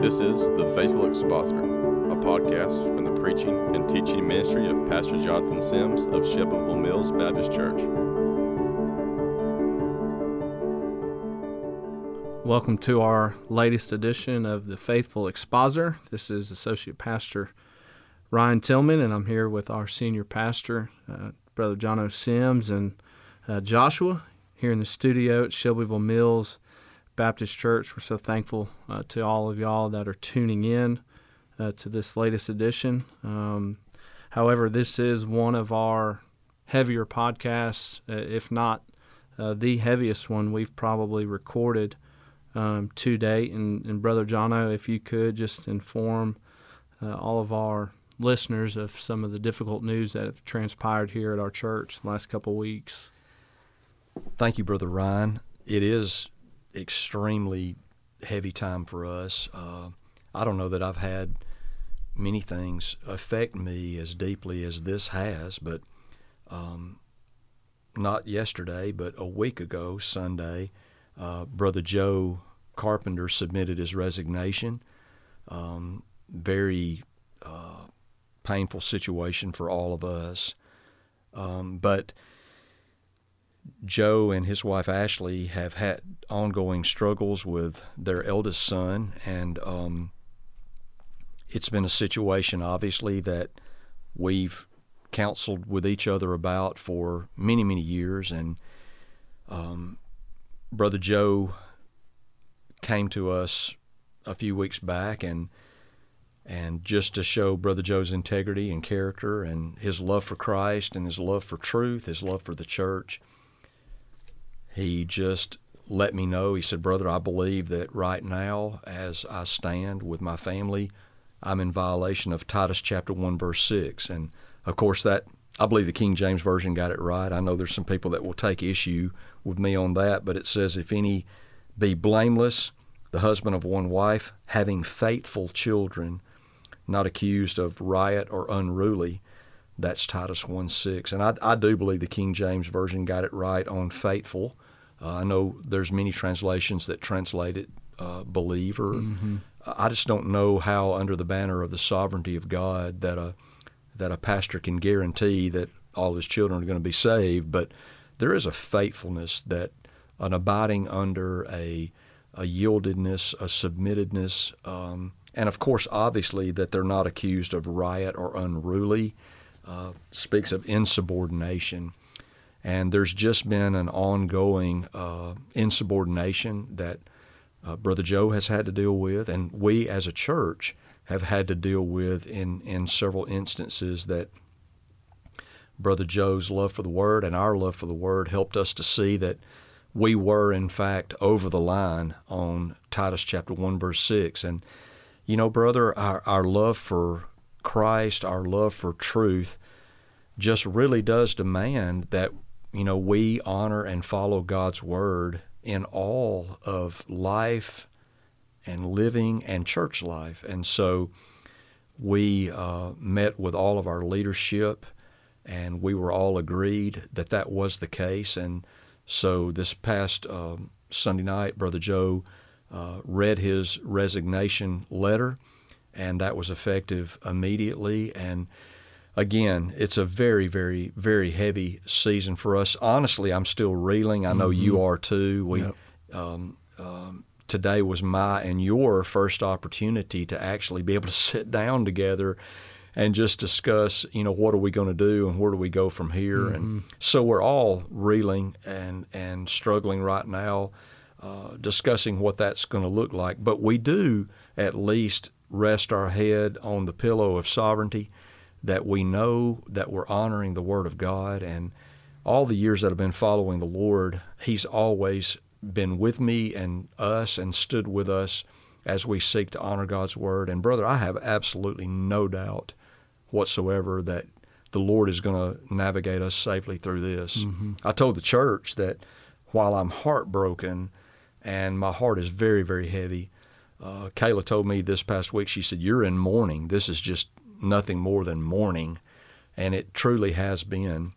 This is The Faithful Expositor, a podcast from the preaching and teaching ministry of Pastor Jonathan Sims of Shelbyville Mills Baptist Church. Welcome to our latest edition of The Faithful Expositor. This is Associate Pastor Ryan Tillman, and I'm here with our senior pastor, uh, Brother Jono Sims, and uh, Joshua here in the studio at Shelbyville Mills Baptist Church. We're so thankful uh, to all of y'all that are tuning in uh, to this latest edition. Um, however, this is one of our heavier podcasts, uh, if not uh, the heaviest one we've probably recorded um, to date. And, and Brother Jono, if you could just inform uh, all of our listeners of some of the difficult news that have transpired here at our church the last couple weeks. Thank you, Brother Ryan. It is extremely heavy time for us. Uh, I don't know that I've had many things affect me as deeply as this has, but um, not yesterday, but a week ago, Sunday, uh, Brother Joe Carpenter submitted his resignation. Um, very uh, painful situation for all of us. Um, but Joe and his wife Ashley have had ongoing struggles with their eldest son, and um, it's been a situation, obviously, that we've counseled with each other about for many, many years. And um, Brother Joe came to us a few weeks back, and and just to show Brother Joe's integrity and character, and his love for Christ, and his love for truth, his love for the church he just let me know. He said, Brother, I believe that right now, as I stand with my family, I'm in violation of Titus chapter 1, verse 6. And of course, that I believe the King James Version got it right. I know there's some people that will take issue with me on that, but it says, If any be blameless, the husband of one wife, having faithful children, not accused of riot or unruly. That's Titus 1 6. And I, I do believe the King James Version got it right on faithful. Uh, I know there's many translations that translate it uh, believer. Mm-hmm. I just don't know how, under the banner of the sovereignty of God, that a that a pastor can guarantee that all his children are going to be saved. But there is a faithfulness that an abiding under a a yieldedness, a submittedness, um, and of course, obviously, that they're not accused of riot or unruly. Uh, speaks of insubordination. And there's just been an ongoing uh, insubordination that uh, Brother Joe has had to deal with, and we as a church have had to deal with in, in several instances that Brother Joe's love for the Word and our love for the Word helped us to see that we were, in fact, over the line on Titus chapter 1, verse 6. And, you know, brother, our, our love for Christ, our love for truth, just really does demand that you know, we honor and follow God's word in all of life and living and church life. And so we uh, met with all of our leadership and we were all agreed that that was the case. And so this past uh, Sunday night, Brother Joe uh, read his resignation letter, and that was effective immediately. And again, it's a very, very, very heavy season for us. Honestly, I'm still reeling. I know mm-hmm. you are too. We yep. um, um, today was my and your first opportunity to actually be able to sit down together and just discuss, you know, what are we going to do and where do we go from here? Mm-hmm. And so we're all reeling and and struggling right now, uh, discussing what that's going to look like. But we do at least rest our head on the pillow of sovereignty that we know that we're honoring the Word of God. And all the years that I've been following the Lord, He's always been with me and us and stood with us as we seek to honor God's Word. And, brother, I have absolutely no doubt whatsoever that the Lord is going to navigate us safely through this. Mm-hmm. I told the church that while I'm heartbroken and my heart is very, very heavy, uh, Kayla told me this past week, she said, You're in mourning. This is just nothing more than mourning, and it truly has been.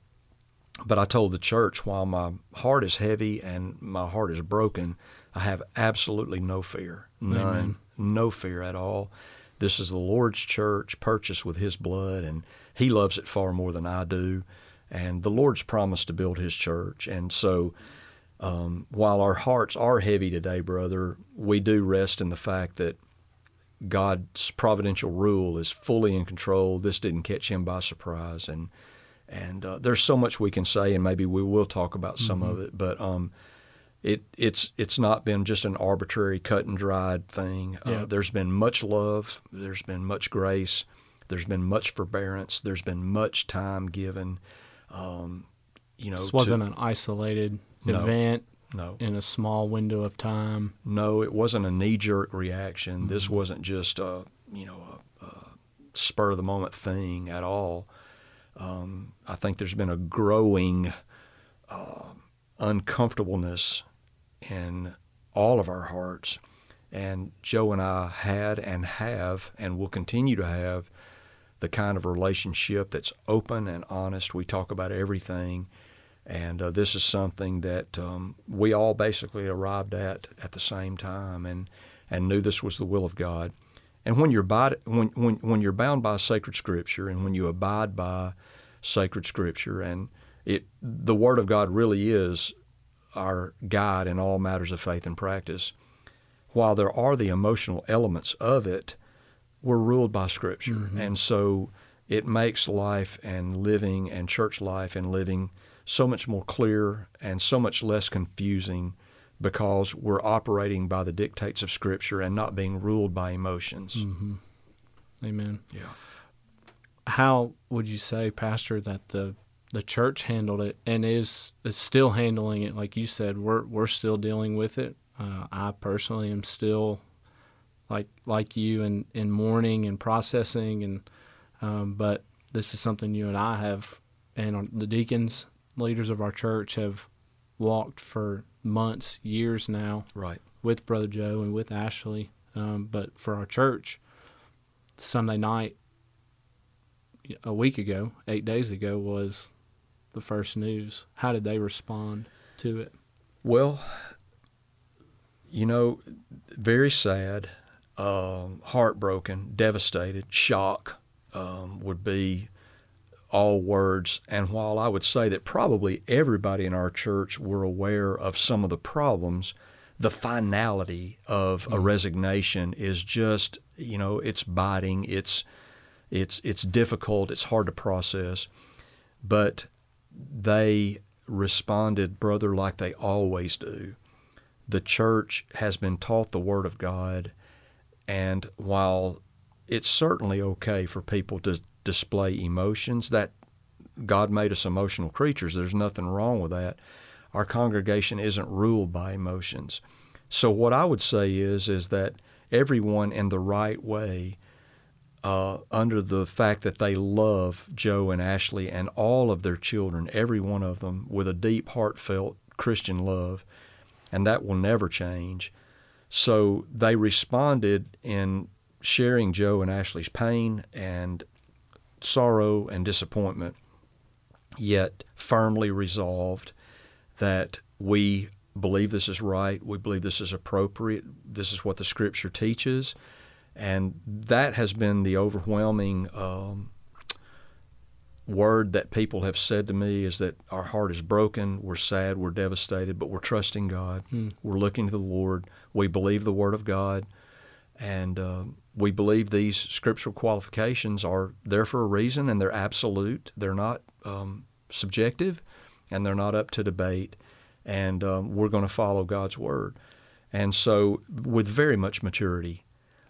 But I told the church while my heart is heavy and my heart is broken, I have absolutely no fear, none, Amen. no fear at all. This is the Lord's church, purchased with His blood, and He loves it far more than I do. And the Lord's promised to build His church. And so, um, while our hearts are heavy today, brother, we do rest in the fact that God's providential rule is fully in control. This didn't catch Him by surprise. And and uh, there's so much we can say, and maybe we will talk about some Mm-hmm. of it. But um, it it's it's not been just an arbitrary cut and dried thing. Yeah. Uh, there's been much love. There's been much grace. There's been much forbearance. There's been much time given. Um, you know, This wasn't an isolated No. event no, in a small window of time. no. It wasn't a knee jerk reaction. This Mm-hmm. wasn't just a you know a, a spur of the moment thing at all. Um, I think there's been a growing uh, uncomfortableness in all of our hearts. And Joe and I had and have and will continue to have the kind of relationship that's open and honest. We talk about everything. And uh, this is something that um, we all basically arrived at at the same time and, and knew this was the will of God. And when you're, abide, when, when, when you're bound by sacred scripture and when you abide by sacred scripture and it, the Word of God really is our guide in all matters of faith and practice. While there are the emotional elements of it, we're ruled by Scripture. And so it makes life and living and church life and living so much more clear and so much less confusing because we're operating by the dictates of Scripture and not being ruled by emotions. Mm-hmm. Amen. Yeah. How would you say, Pastor, that the the church handled it and is is still handling it? Like you said, we're we're still dealing with it. Uh, I personally am still like like you in, in mourning and processing, and um, but this is something you and I have, and the deacons, leaders of our church, have walked for months, years now Right. with Brother Joe and with Ashley. Um, but for our church, Sunday night, a week ago, eight days ago, was the first news. How did they respond to it? Well, you know, very sad, um, heartbroken, devastated, shock um, would be all words. And while I would say that probably everybody in our church were aware of some of the problems, the finality of a mm-hmm. resignation is just, you know, it's biting, it's it's it's difficult, it's hard to process, but they responded, brother, like they always do. The church has been taught the Word of God, and while it's certainly okay for people to display emotions, that God made us emotional creatures, there's nothing wrong with that. Our congregation isn't ruled by emotions. So what I would say is is that everyone in the right way uh, under the fact that they love Joe and Ashley and all of their children, every one of them, with a deep, heartfelt Christian love, and that will never change. So they responded in sharing Joe and Ashley's pain and sorrow and disappointment, yet firmly resolved that we believe this is right, we believe this is appropriate, this is what the Scripture teaches, and that has been the overwhelming um, word that people have said to me is that our heart is broken, we're sad, we're devastated, but we're trusting God. We're looking to the Lord. We believe the Word of God, and um, we believe these scriptural qualifications are there for a reason, and they're absolute. They're not um, subjective, and they're not up to debate. And um, we're going to follow God's Word. And so, with very much maturity,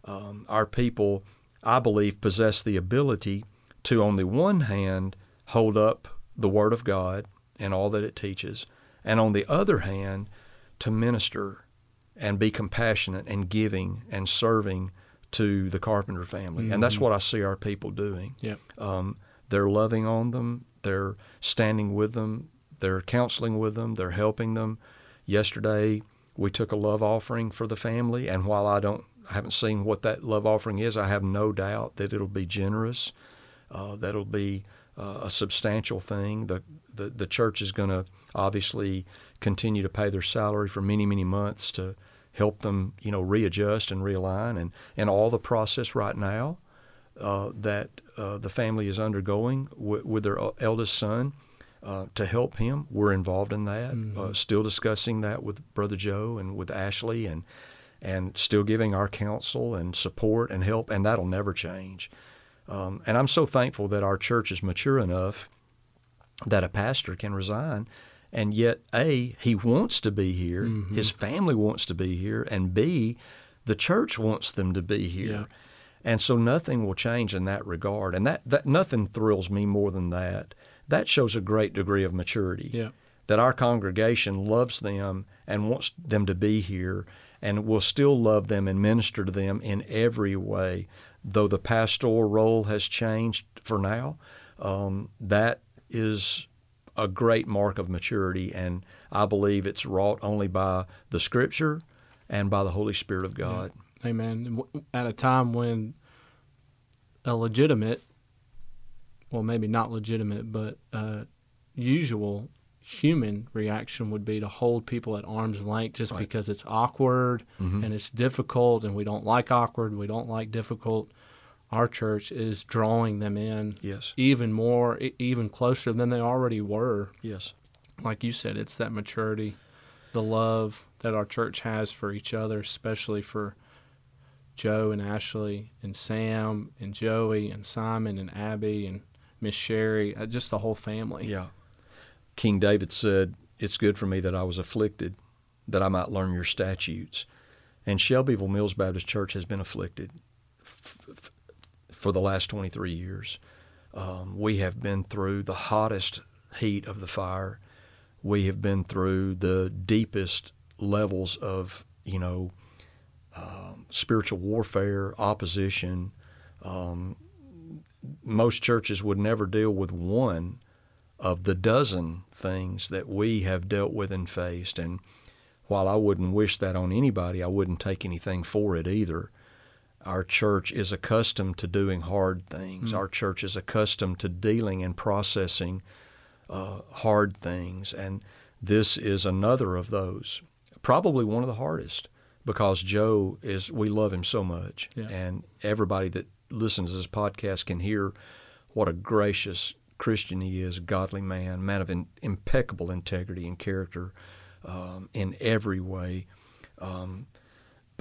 um, our people, I believe, possess the ability to, on the one hand, hold up the Word of God and all that it teaches, and on the other hand, to minister and be compassionate and giving and serving to the Carpenter family. And that's what I see our people doing. Yep. Um, they're loving on them, they're standing with them, they're counseling with them, they're helping them. Yesterday, we took a love offering for the family, and while I don't I haven't seen what that love offering is, I have no doubt that it'll be generous. Uh, that'll be uh, a substantial thing. The, the, the church is going to obviously continue to pay their salary for many, many months to help them, you know, readjust and realign, and and all the process right now uh, that uh, the family is undergoing w- with their eldest son. Uh, to help him, we're involved in that. Mm-hmm. Uh, still discussing that with Brother Joe and with Ashley, and and still giving our counsel and support and help, and that'll never change. Um, and I'm so thankful that our church is mature enough that a pastor can resign and yet a he wants to be here. Mm-hmm. his family wants to be here. And b the church wants them to be here. Yeah. and so nothing will change in that regard. And that, that nothing thrills me more than that. That shows a great degree of maturity. Yeah. that our congregation loves them and wants them to be here and will still love them and minister to them in every way. Though the pastoral role has changed for now um, that is a great mark of maturity and i believe it's wrought only by the scripture and by the holy spirit of god Amen. At a time when a legitimate, well, maybe not legitimate, but uh, usual human reaction would be to hold people at arm's length just Right. because it's awkward Mhm. and it's difficult and we don't like awkward, we don't like difficult. Our church is drawing them in yes even more, even closer than they already were. yes Like you said, it's that maturity, the love that our church has for each other, especially for Joe and Ashley and Sam and Joey and Simon and Abby and Miss Sherry, uh, just the whole family. Yeah. King David said, It's good for me that I was afflicted, that I might learn your statutes. And Shelbyville Mills Baptist Church has been afflicted for the last 23 years. Um, we have been through the hottest heat of the fire. We have been through the deepest levels of, you know, um, spiritual warfare, opposition. Um, most churches would never deal with one of the dozen things that we have dealt with and faced. And while I wouldn't wish that on anybody, I wouldn't take anything for it either. Our church is accustomed to doing hard things. Our church is accustomed to dealing and processing uh, hard things. And this is another of those. Probably one of the hardest because Joe is, we love him so much. Yeah. And everybody that listens to this podcast can hear what a gracious Christian he is, a godly man, man of in, impeccable integrity and character um, in every way. Um,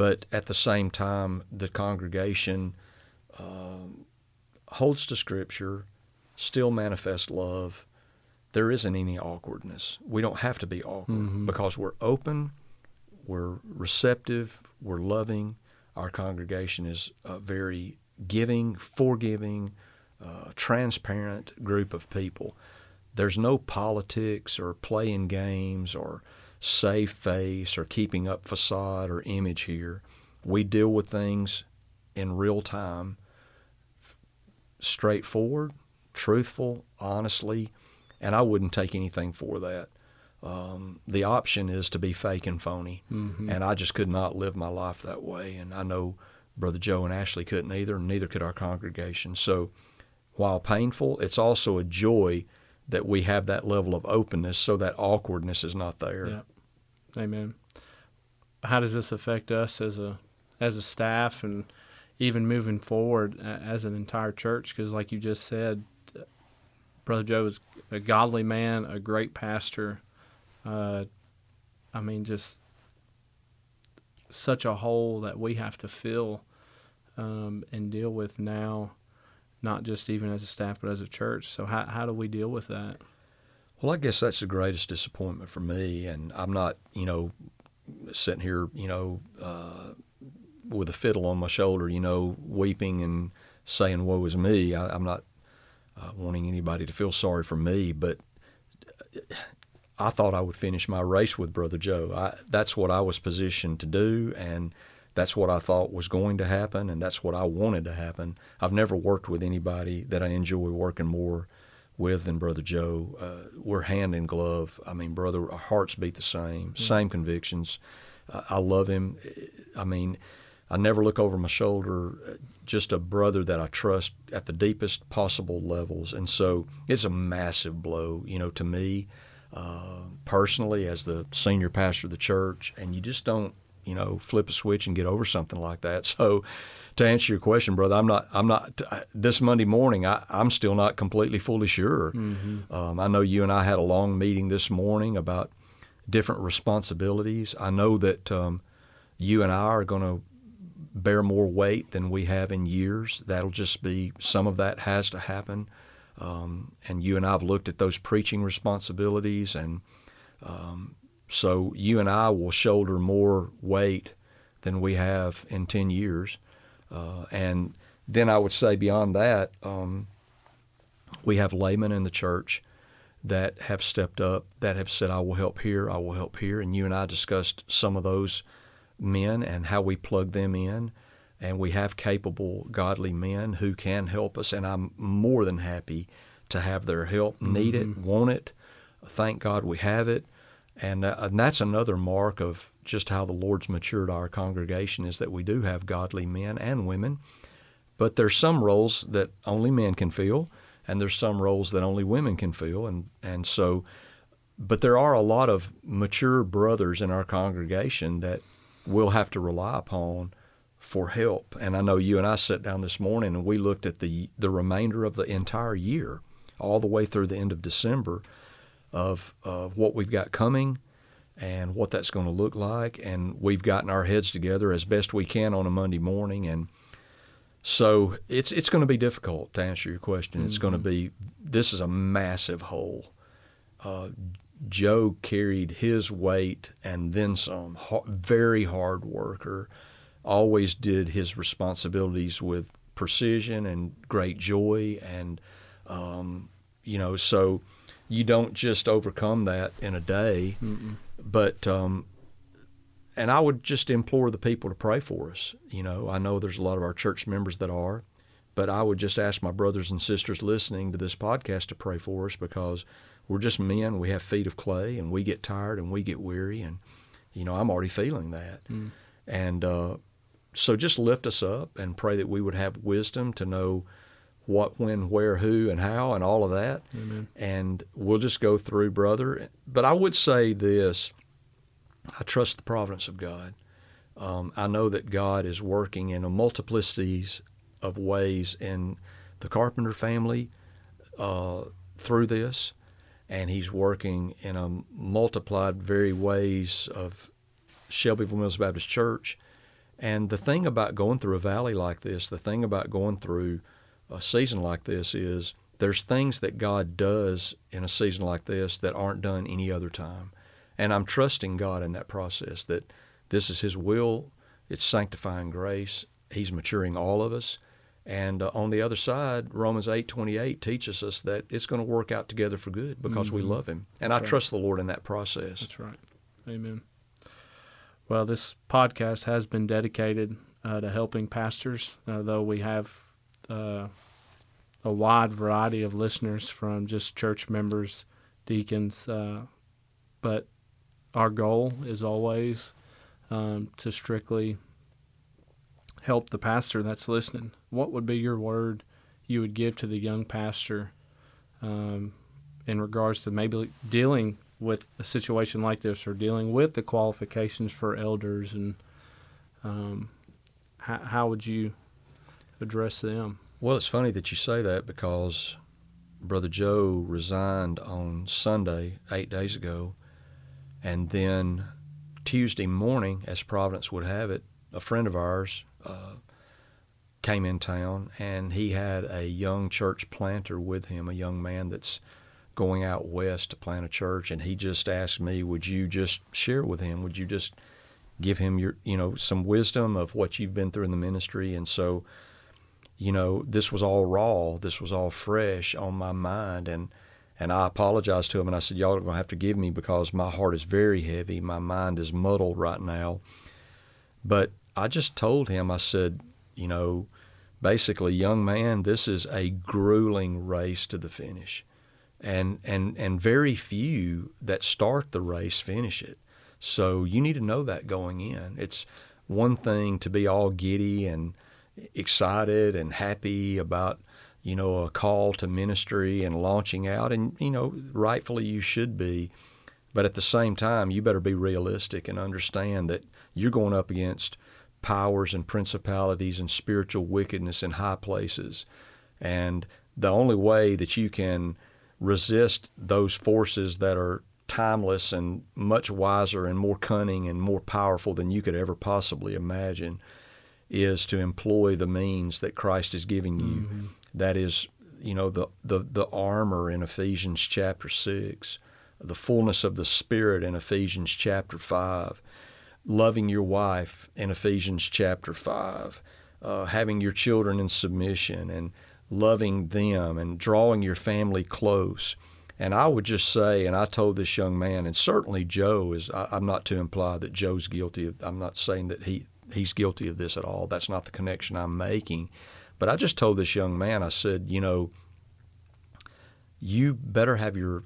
but at the same time, the congregation um, holds to Scripture, still manifests love. There isn't any awkwardness. We don't have to be awkward because we're open, we're receptive, we're loving. Our congregation is a very giving, forgiving, uh, transparent group of people. There's no politics or playing games or save face or keeping up facade or image here. We deal with things in real time, straightforward, truthful, honestly, and I wouldn't take anything for that. Um, the option is to be fake and phony, and I just could not live my life that way. And I know Brother Joe and Ashley couldn't either, and neither could our congregation. So, while painful, it's also a joy that we have that level of openness, so that awkwardness is not there. Yeah. Amen. How does this affect us as a as a staff and even moving forward as an entire church? Because, like you just said, Brother Joe is a godly man, a great pastor. Uh, I mean, just such a hole that we have to fill um, and deal with now, not just even as a staff, but as a church. So, how how do we deal with that? Well, I guess that's the greatest disappointment for me, and I'm not, you know, sitting here, you know, uh, with a fiddle on my shoulder, you know, weeping and saying "woe is me." I, I'm not uh, wanting anybody to feel sorry for me, but I thought I would finish my race with Brother Joe. I, that's what I was positioned to do, and that's what I thought was going to happen, and that's what I wanted to happen. I've never worked with anybody that I enjoy working more with and Brother Joe. Uh, we're hand in glove. I mean, brother, our hearts beat the same, same convictions. I, I love him. I mean, I never look over my shoulder. Just a brother that I trust at the deepest possible levels, and so it's a massive blow, you know, to me uh, personally as the senior pastor of the church. And you just don't you know, flip a switch and get over something like that. So, to answer your question, brother, I'm not. I'm not. This Monday morning, I, am still not completely fully sure. Mm-hmm. Um, I know you and I had a long meeting this morning about different responsibilities. I know that um, you and I are going to bear more weight than we have in years. That'll just be some of that has to happen. Um, and you and I have looked at those preaching responsibilities, and um, so you and I will shoulder more weight than we have in 10 years. Uh, and then I would say beyond that, um, we have laymen in the church that have stepped up, that have said, I will help here, I will help here. And you and I discussed some of those men and how we plug them in. And we have capable, godly men who can help us. And I'm more than happy to have their help, need mm-hmm. it, want it. Thank God we have it. And, uh, and that's another mark of just how the Lord's matured our congregation is that we do have godly men and women. But there's some roles that only men can fill, and there's some roles that only women can fill. And, and so, but there are a lot of mature brothers in our congregation that we'll have to rely upon for help. And I know you and I sat down this morning and we looked at the, the remainder of the entire year, all the way through the end of December of, of what we've got coming and what that's going to look like. And we've gotten our heads together as best we can on a Monday morning. And so it's it's going to be difficult to answer your question. Mm-hmm. It's going to be this is a massive hole. Uh, Joe carried his weight and then some. Very hard worker, always did his responsibilities with precision and great joy, and um, you know so you don't just overcome that in a day. Mm-mm. But um, and I would just implore the people to pray for us. You know, I know there's a lot of our church members that are, but I would just ask my brothers and sisters listening to this podcast to pray for us because we're just men. We have feet of clay, and we get tired and we get weary, and you know, I'm already feeling that. Mm. And uh, so, just lift us up and pray that we would have wisdom to know what, when, where, who, and how, and all of that. Amen. And we'll just go through, brother. But I would say this I trust the providence of God. Um, I know that God is working in a multiplicities of ways in the Carpenter family uh, through this, and He's working in a multiplied very ways of Shelbyville Mills Baptist Church. And the thing about going through a valley like this, the thing about going through a season like this is there's things that God does in a season like this that aren't done any other time. And I'm trusting God in that process that this is His will, it's sanctifying grace, He's maturing all of us. And uh, on the other side, Romans 8:28 teaches us that it's going to work out together for good because mm-hmm. we love Him. And That's I right. trust the Lord in that process. That's right. Amen. Well, this podcast has been dedicated uh, to helping pastors, uh, though we have uh, a wide variety of listeners from just church members, deacons, uh, but our goal is always um, to strictly help the pastor that's listening. What would be your word you would give to the young pastor um, in regards to maybe dealing with a situation like this or dealing with the qualifications for elders and um, how, how would you address them? Well, it's funny that you say that because Brother Joe resigned on Sunday, eight days ago, and then Tuesday morning, as Providence would have it, a friend of ours uh, came in town, and he had a young church planter with him, a young man that's going out west to plant a church, and he just asked me, "Would you just share with him? Would you just give him your, you know, some wisdom of what you've been through in the ministry?" And so you know, this was all raw, this was all fresh on my mind, and and I apologized to him and I said, y'all are gonna have to give me because my heart is very heavy, my mind is muddled right now. But I just told him, I said, you know, basically, young man, this is a grueling race to the finish. And, and, and very few that start the race finish it. So you need to know that going in. It's one thing to be all giddy and excited and happy about you know a call to ministry and launching out and you know rightfully you should be But at the same time, you better be realistic and understand that you're going up against powers and principalities and spiritual wickedness in high places. And the only way that you can resist those forces that are timeless and much wiser and more cunning and more powerful than you could ever possibly imagine is to employ the means that Christ is giving you. Mm-hmm. That is, you know, the, the, the armor in Ephesians chapter 6, the fullness of the Spirit in Ephesians chapter 5, loving your wife in Ephesians chapter 5, uh, having your children in submission and loving them and drawing your family close. And I would just say, and I told this young man, and certainly Joe is, I, am not to imply that Joe's guilty. Of, I'm not saying that he, he's guilty of this at all. That's not the connection I'm making. But I just told this young man, I said, you know, you better have your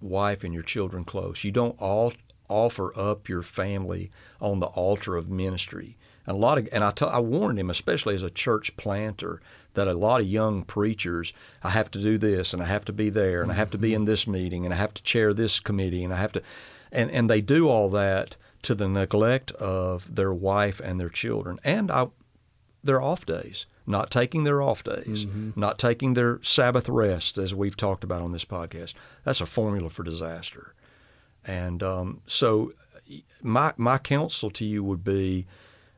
wife and your children close. You don't all offer up your family on the altar of ministry. And a lot of, and I, t- I warned him, especially as a church planter, that a lot of young preachers, I have to do this, and I have to be there, and I have to be mm-hmm. in this meeting, and I have to chair this committee, and I have to, and and they do all that to the neglect of their wife and their children, and I, their off days, not taking their off days, mm-hmm. not taking their Sabbath rest, as we've talked about on this podcast. That's a formula for disaster. And um, so, my my counsel to you would be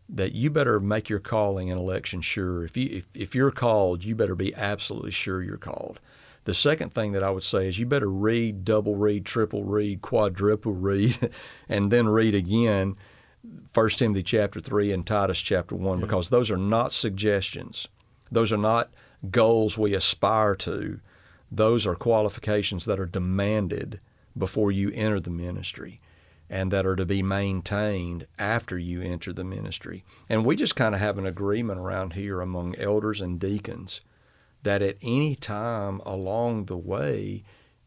that you better make your calling and election sure. If you if, if you're called, you better be absolutely sure you're called. The second thing that I would say is you better read, double read, triple read, quadruple read, and then read again 1 Timothy chapter 3 and Titus chapter 1 yeah. because those are not suggestions. Those are not goals we aspire to. Those are qualifications that are demanded before you enter the ministry and that are to be maintained after you enter the ministry. And we just kind of have an agreement around here among elders and deacons that at any time along the way,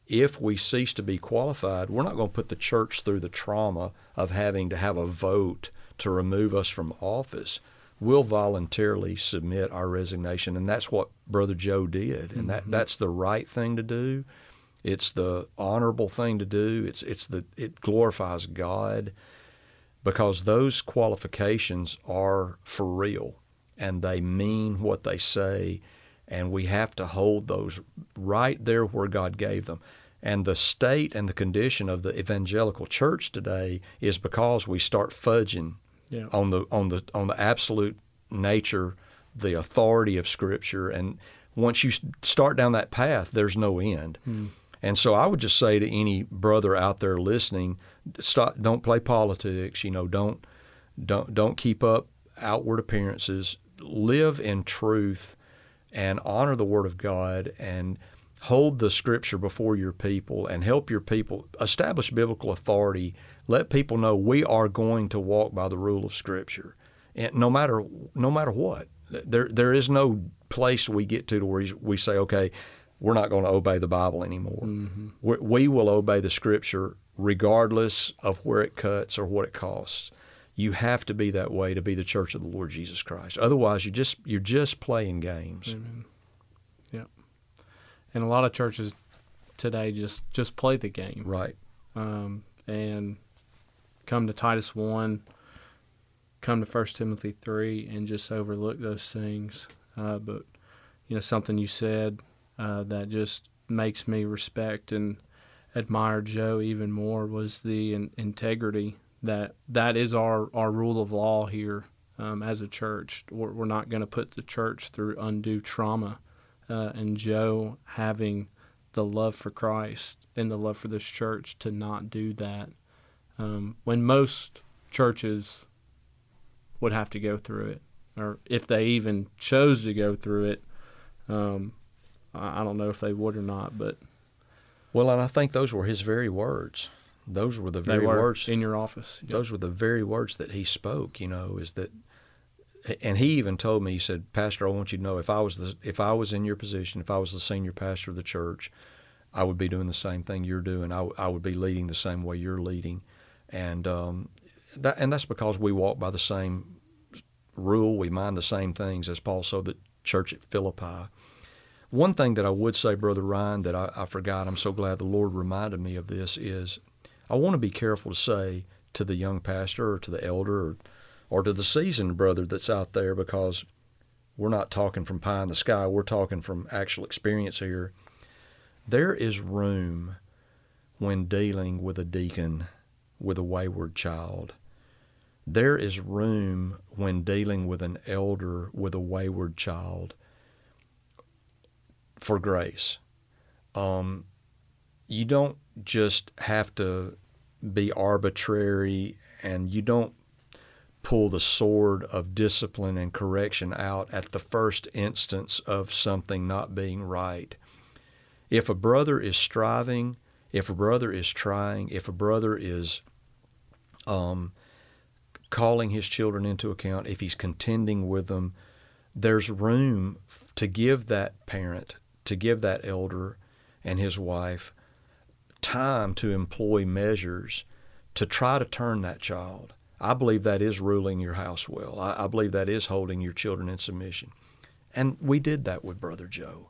if we cease to be qualified, we're not going to put the church through the trauma of having to have a vote to remove us from office. We'll voluntarily submit our resignation, and that's what Brother Joe did, and that, mm-hmm. that's the right thing to do. It's the honorable thing to do. It's it's the it glorifies God because those qualifications are for real and they mean what they say and we have to hold those right there where God gave them. And the state and the condition of the evangelical church today is because we start fudging yeah. on the on the on the absolute nature, the authority of Scripture, and once you start down that path, there's no end. Hmm. And so I would just say to any brother out there listening, stop, don't play politics. You know, don't don't don't keep up outward appearances. Live in truth and honor the Word of God and hold the Scripture before your people and help your people establish biblical authority. Let people know we are going to walk by the rule of Scripture, and no matter no matter what. There there is no place we get to to where we say, okay, we're not going to obey the Bible anymore. Mm-hmm. We will obey the Scripture regardless of where it cuts or what it costs. You have to be that way to be the church of the Lord Jesus Christ. Otherwise, you just you're just playing games. Amen. Yep. And a lot of churches today just just play the game. Right. Um, and come to Titus one, come to First Timothy three, and just overlook those things. Uh, but you know something you said uh, that just makes me respect and admire Joe even more was the in- integrity that that is our, our rule of law here um, as a church. We're, we're not going to put the church through undue trauma. Uh, and Joe having the love for Christ and the love for this church to not do that um, when most churches would have to go through it, or if they even chose to go through it, um, I don't know if they would or not, but well, and I think those were his very words. Those were the very were words in your office. Yep. Those were the very words that he spoke. You know, is that, and he even told me. He said, "Pastor, I want you to know if I was the if I was in your position, if I was the senior pastor of the church, I would be doing the same thing you're doing. I, I would be leading the same way you're leading, and um, that and that's because we walk by the same rule. We mind the same things as Paul. So the church at Philippi." One thing that I would say, Brother Ryan, that I, I forgot, I'm so glad the Lord reminded me of this, is I want to be careful to say to the young pastor or to the elder or, or to the seasoned brother that's out there because we're not talking from pie in the sky. We're talking from actual experience here. There is room when dealing with a deacon with a wayward child. There is room when dealing with an elder with a wayward child for grace. Um, you don't just have to be arbitrary and you don't pull the sword of discipline and correction out at the first instance of something not being right. If a brother is striving, if a brother is trying, if a brother is um, calling his children into account, if he's contending with them, there's room to give that parent, to give that elder and his wife time to employ measures to try to turn that child. I believe that is ruling your house well. I, I believe that is holding your children in submission. And we did that with Brother Joe.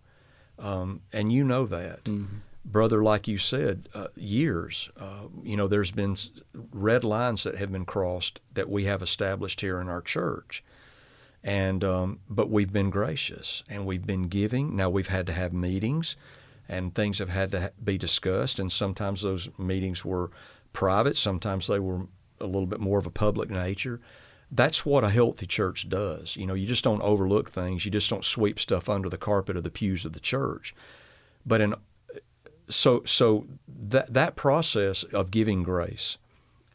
Um, and you know that. Mm-hmm. Brother, like you said, uh, years, uh, you know, there's been red lines that have been crossed that we have established here in our church. And, um, but we've been gracious and we've been giving. Now we've had to have meetings and things have had to be discussed. And sometimes those meetings were private, sometimes they were a little bit more of a public nature. That's what a healthy church does. You know, you just don't overlook things. You just don't sweep stuff under the carpet of the pews of the church. But in so so that that process of giving grace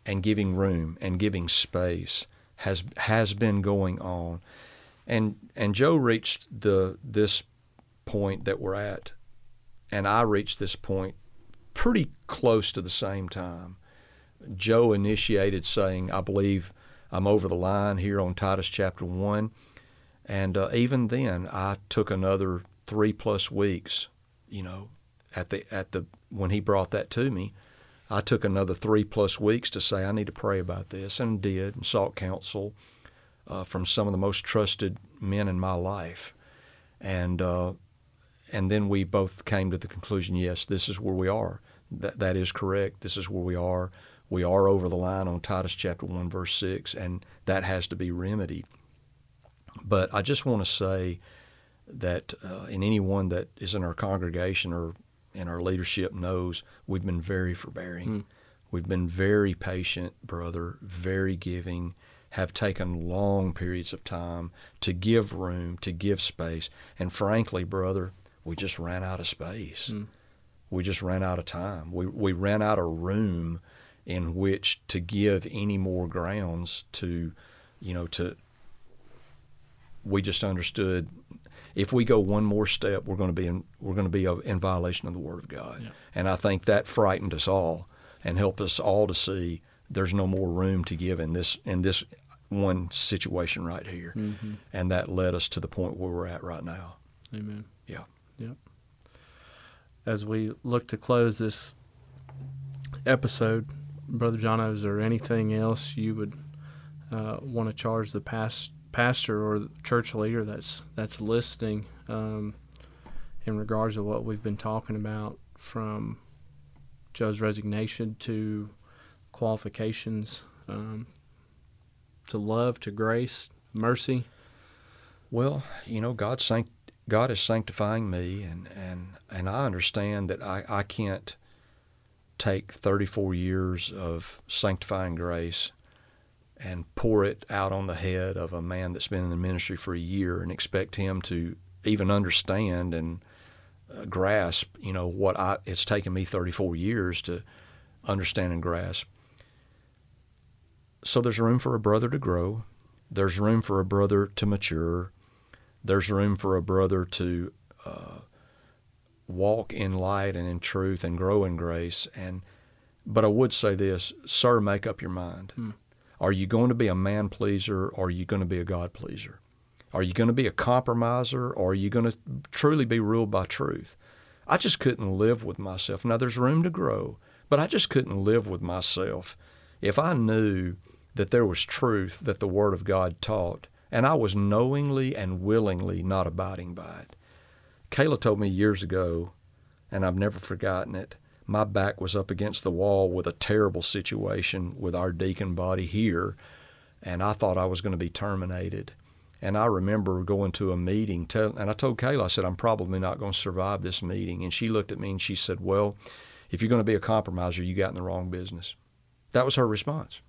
and giving room and giving space has has been going on. And and Joe reached the this point that we're at and I reached this point pretty close to the same time. Joe initiated saying, I believe I'm over the line here on Titus chapter 1. And uh, even then, I took another three plus weeks, you know, at the, at the, when he brought that to me, I took another three plus weeks to say, I need to pray about this, and did, and sought counsel uh, from some of the most trusted men in my life. And uh, and then we both came to the conclusion yes, this is where we are. That, that is correct. This is where we are. We are over the line on Titus chapter 1, verse 6, and that has to be remedied. But I just want to say that uh, in anyone that is in our congregation or in our leadership knows we've been very forbearing. Mm. We've been very patient, brother, very giving, have taken long periods of time to give room, to give space. And frankly, brother, we just ran out of space. Mm. We just ran out of time. We, we ran out of room in which to give any more grounds to, you know, to. We just understood if we go one more step, we're going to be in we're going to be in violation of the Word of God, yeah. and I think that frightened us all and helped us all to see there's no more room to give in this in this one situation right here, mm-hmm. and that led us to the point where we're at right now. Amen. Yeah. As we look to close this episode, Brother John, is there anything else you would uh, want to charge the past, pastor or church leader that's that's listening um, in regards to what we've been talking about from Joe's resignation to qualifications um, to love, to grace, mercy? Well, you know, God sanct- God is sanctifying me, and, and, and I understand that I, I can't take 34 years of sanctifying grace and pour it out on the head of a man that's been in the ministry for a year and expect him to even understand and uh, grasp, you know, what I, it's taken me 34 years to understand and grasp. So there's room for a brother to grow. There's room for a brother to mature there's room for a brother to uh, walk in light and in truth and grow in grace. And but I would say this, sir, make up your mind. Hmm. Are you going to be a man pleaser or are you going to be a God pleaser? Are you going to be a compromiser or are you going to truly be ruled by truth? I just couldn't live with myself. Now there's room to grow, but I just couldn't live with myself if I knew that there was truth that the Word of God taught and I was knowingly and willingly not abiding by it. Kayla told me years ago, and I've never forgotten it. my back was up against the wall with a terrible situation with our deacon body here, and I thought I was going to be terminated. And I remember going to a meeting, tell, and I told Kayla, I said, I'm probably not going to survive this meeting. And she looked at me and she said, Well, if you're going to be a compromiser, you got in the wrong business. That was her response.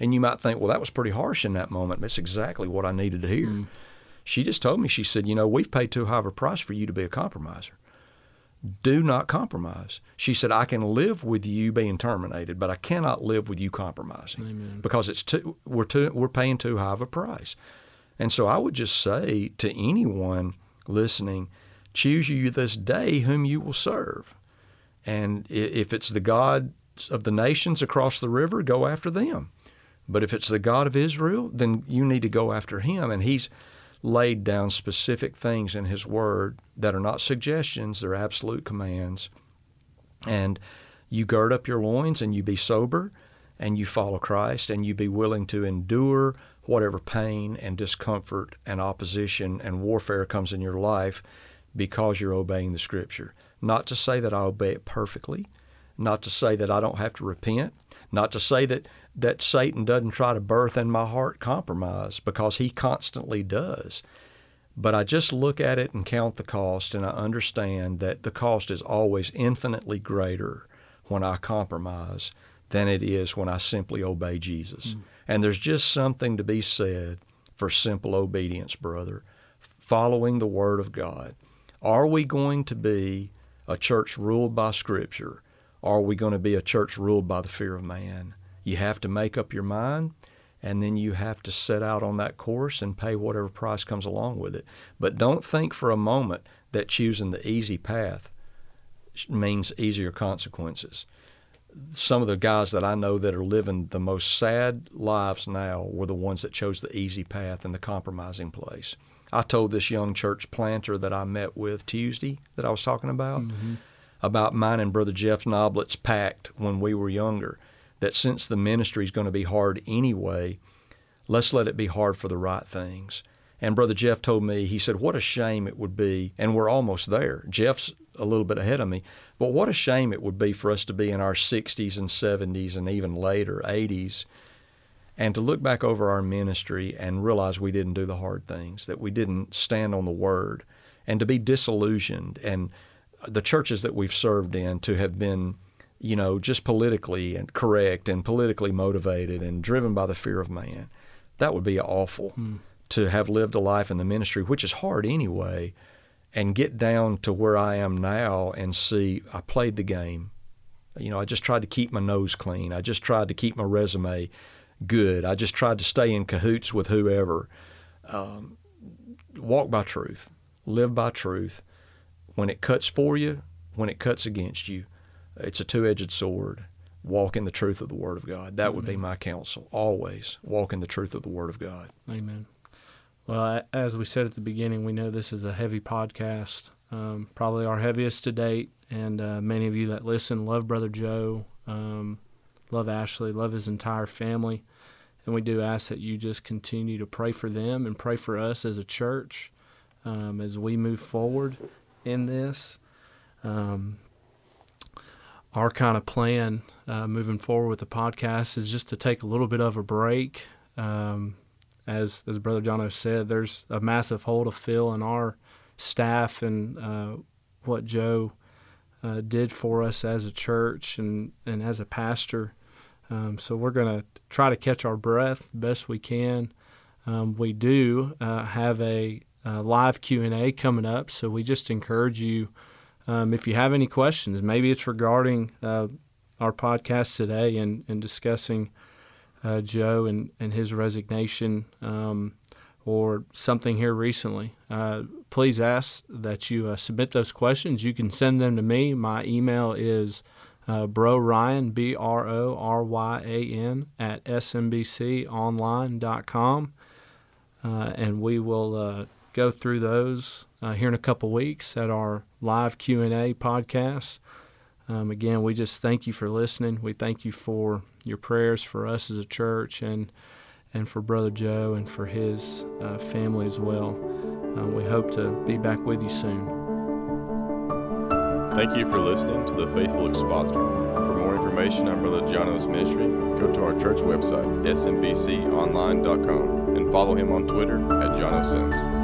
And you might think, well, that was pretty harsh in that moment. That's exactly what I needed to hear. Mm. She just told me, she said, you know, we've paid too high of a price for you to be a compromiser. Do not compromise. She said, I can live with you being terminated, but I cannot live with you compromising Amen. because it's too, we're, too, we're paying too high of a price. And so I would just say to anyone listening, choose you this day whom you will serve. And if it's the God of the nations across the river, go after them. But if it's the God of Israel, then you need to go after him. And he's laid down specific things in his word that are not suggestions, they're absolute commands. And you gird up your loins and you be sober and you follow Christ and you be willing to endure whatever pain and discomfort and opposition and warfare comes in your life because you're obeying the Scripture. Not to say that I obey it perfectly, not to say that I don't have to repent, not to say that, that Satan doesn't try to birth in my heart compromise, because he constantly does. But I just look at it and count the cost, and I understand that the cost is always infinitely greater when I compromise than it is when I simply obey Jesus. Mm. And there's just something to be said for simple obedience, brother, following the Word of God. Are we going to be a church ruled by Scripture? Or are we going to be a church ruled by the fear of man? You have to make up your mind, and then you have to set out on that course and pay whatever price comes along with it. But don't think for a moment that choosing the easy path means easier consequences some of the guys that I know that are living the most sad lives now were the ones that chose the easy path and the compromising place. I told this young church planter that I met with Tuesday that I was talking about mm-hmm. about mine and Brother Jeff Noblit's pact when we were younger that since the ministry is going to be hard anyway, let's let it be hard for the right things. And Brother Jeff told me, he said, What a shame it would be. And we're almost there. Jeff's a little bit ahead of me. But what a shame it would be for us to be in our 60s and 70s and even later, 80s, and to look back over our ministry and realize we didn't do the hard things, that we didn't stand on the word, and to be disillusioned. And the churches that we've served in to have been, you know, just politically and correct and politically motivated and driven by the fear of man. That would be awful. Hmm to have lived a life in the ministry, which is hard anyway, and get down to where I am now and see I played the game. You know, I just tried to keep my nose clean. I just tried to keep my resume good. I just tried to stay in cahoots with whoever. Um, walk by truth, live by truth. When it cuts for you, when it cuts against you, it's a two edged sword. Walk in the truth of the Word of God. That Amen. would be my counsel. Always walk in the truth of the Word of God. Amen. Well, as we said at the beginning, we know this is a heavy podcast, um, probably our heaviest to date. And uh, many of you that listen love Brother Joe, um, love Ashley, love his entire family. And we do ask that you just continue to pray for them and pray for us as a church um, as we move forward in this. Um, our kind of plan uh, moving forward with the podcast is just to take a little bit of a break. Um, as as Brother Jono said, there's a massive hole to fill in our staff and uh, what Joe uh, did for us as a church and, and as a pastor. Um, so we're going to try to catch our breath best we can. Um, we do uh, have a, a live Q and A coming up, so we just encourage you um, if you have any questions. Maybe it's regarding uh, our podcast today and, and discussing uh, Joe and, and his resignation um, or something here recently, uh, please ask that you uh, submit those questions. You can send them to me. My email is uh, bro Ryan, B R O R Y A N, at smbconline.com. Uh, and we will uh, go through those uh, here in a couple weeks at our live Q&A podcast. Um, again, we just thank you for listening. We thank you for your prayers for us as a church and and for Brother Joe and for his uh, family as well. Uh, we hope to be back with you soon. Thank you for listening to The Faithful Expositor. For more information on Brother Jono's ministry, go to our church website, smbconline.com, and follow him on Twitter at Jono Sims.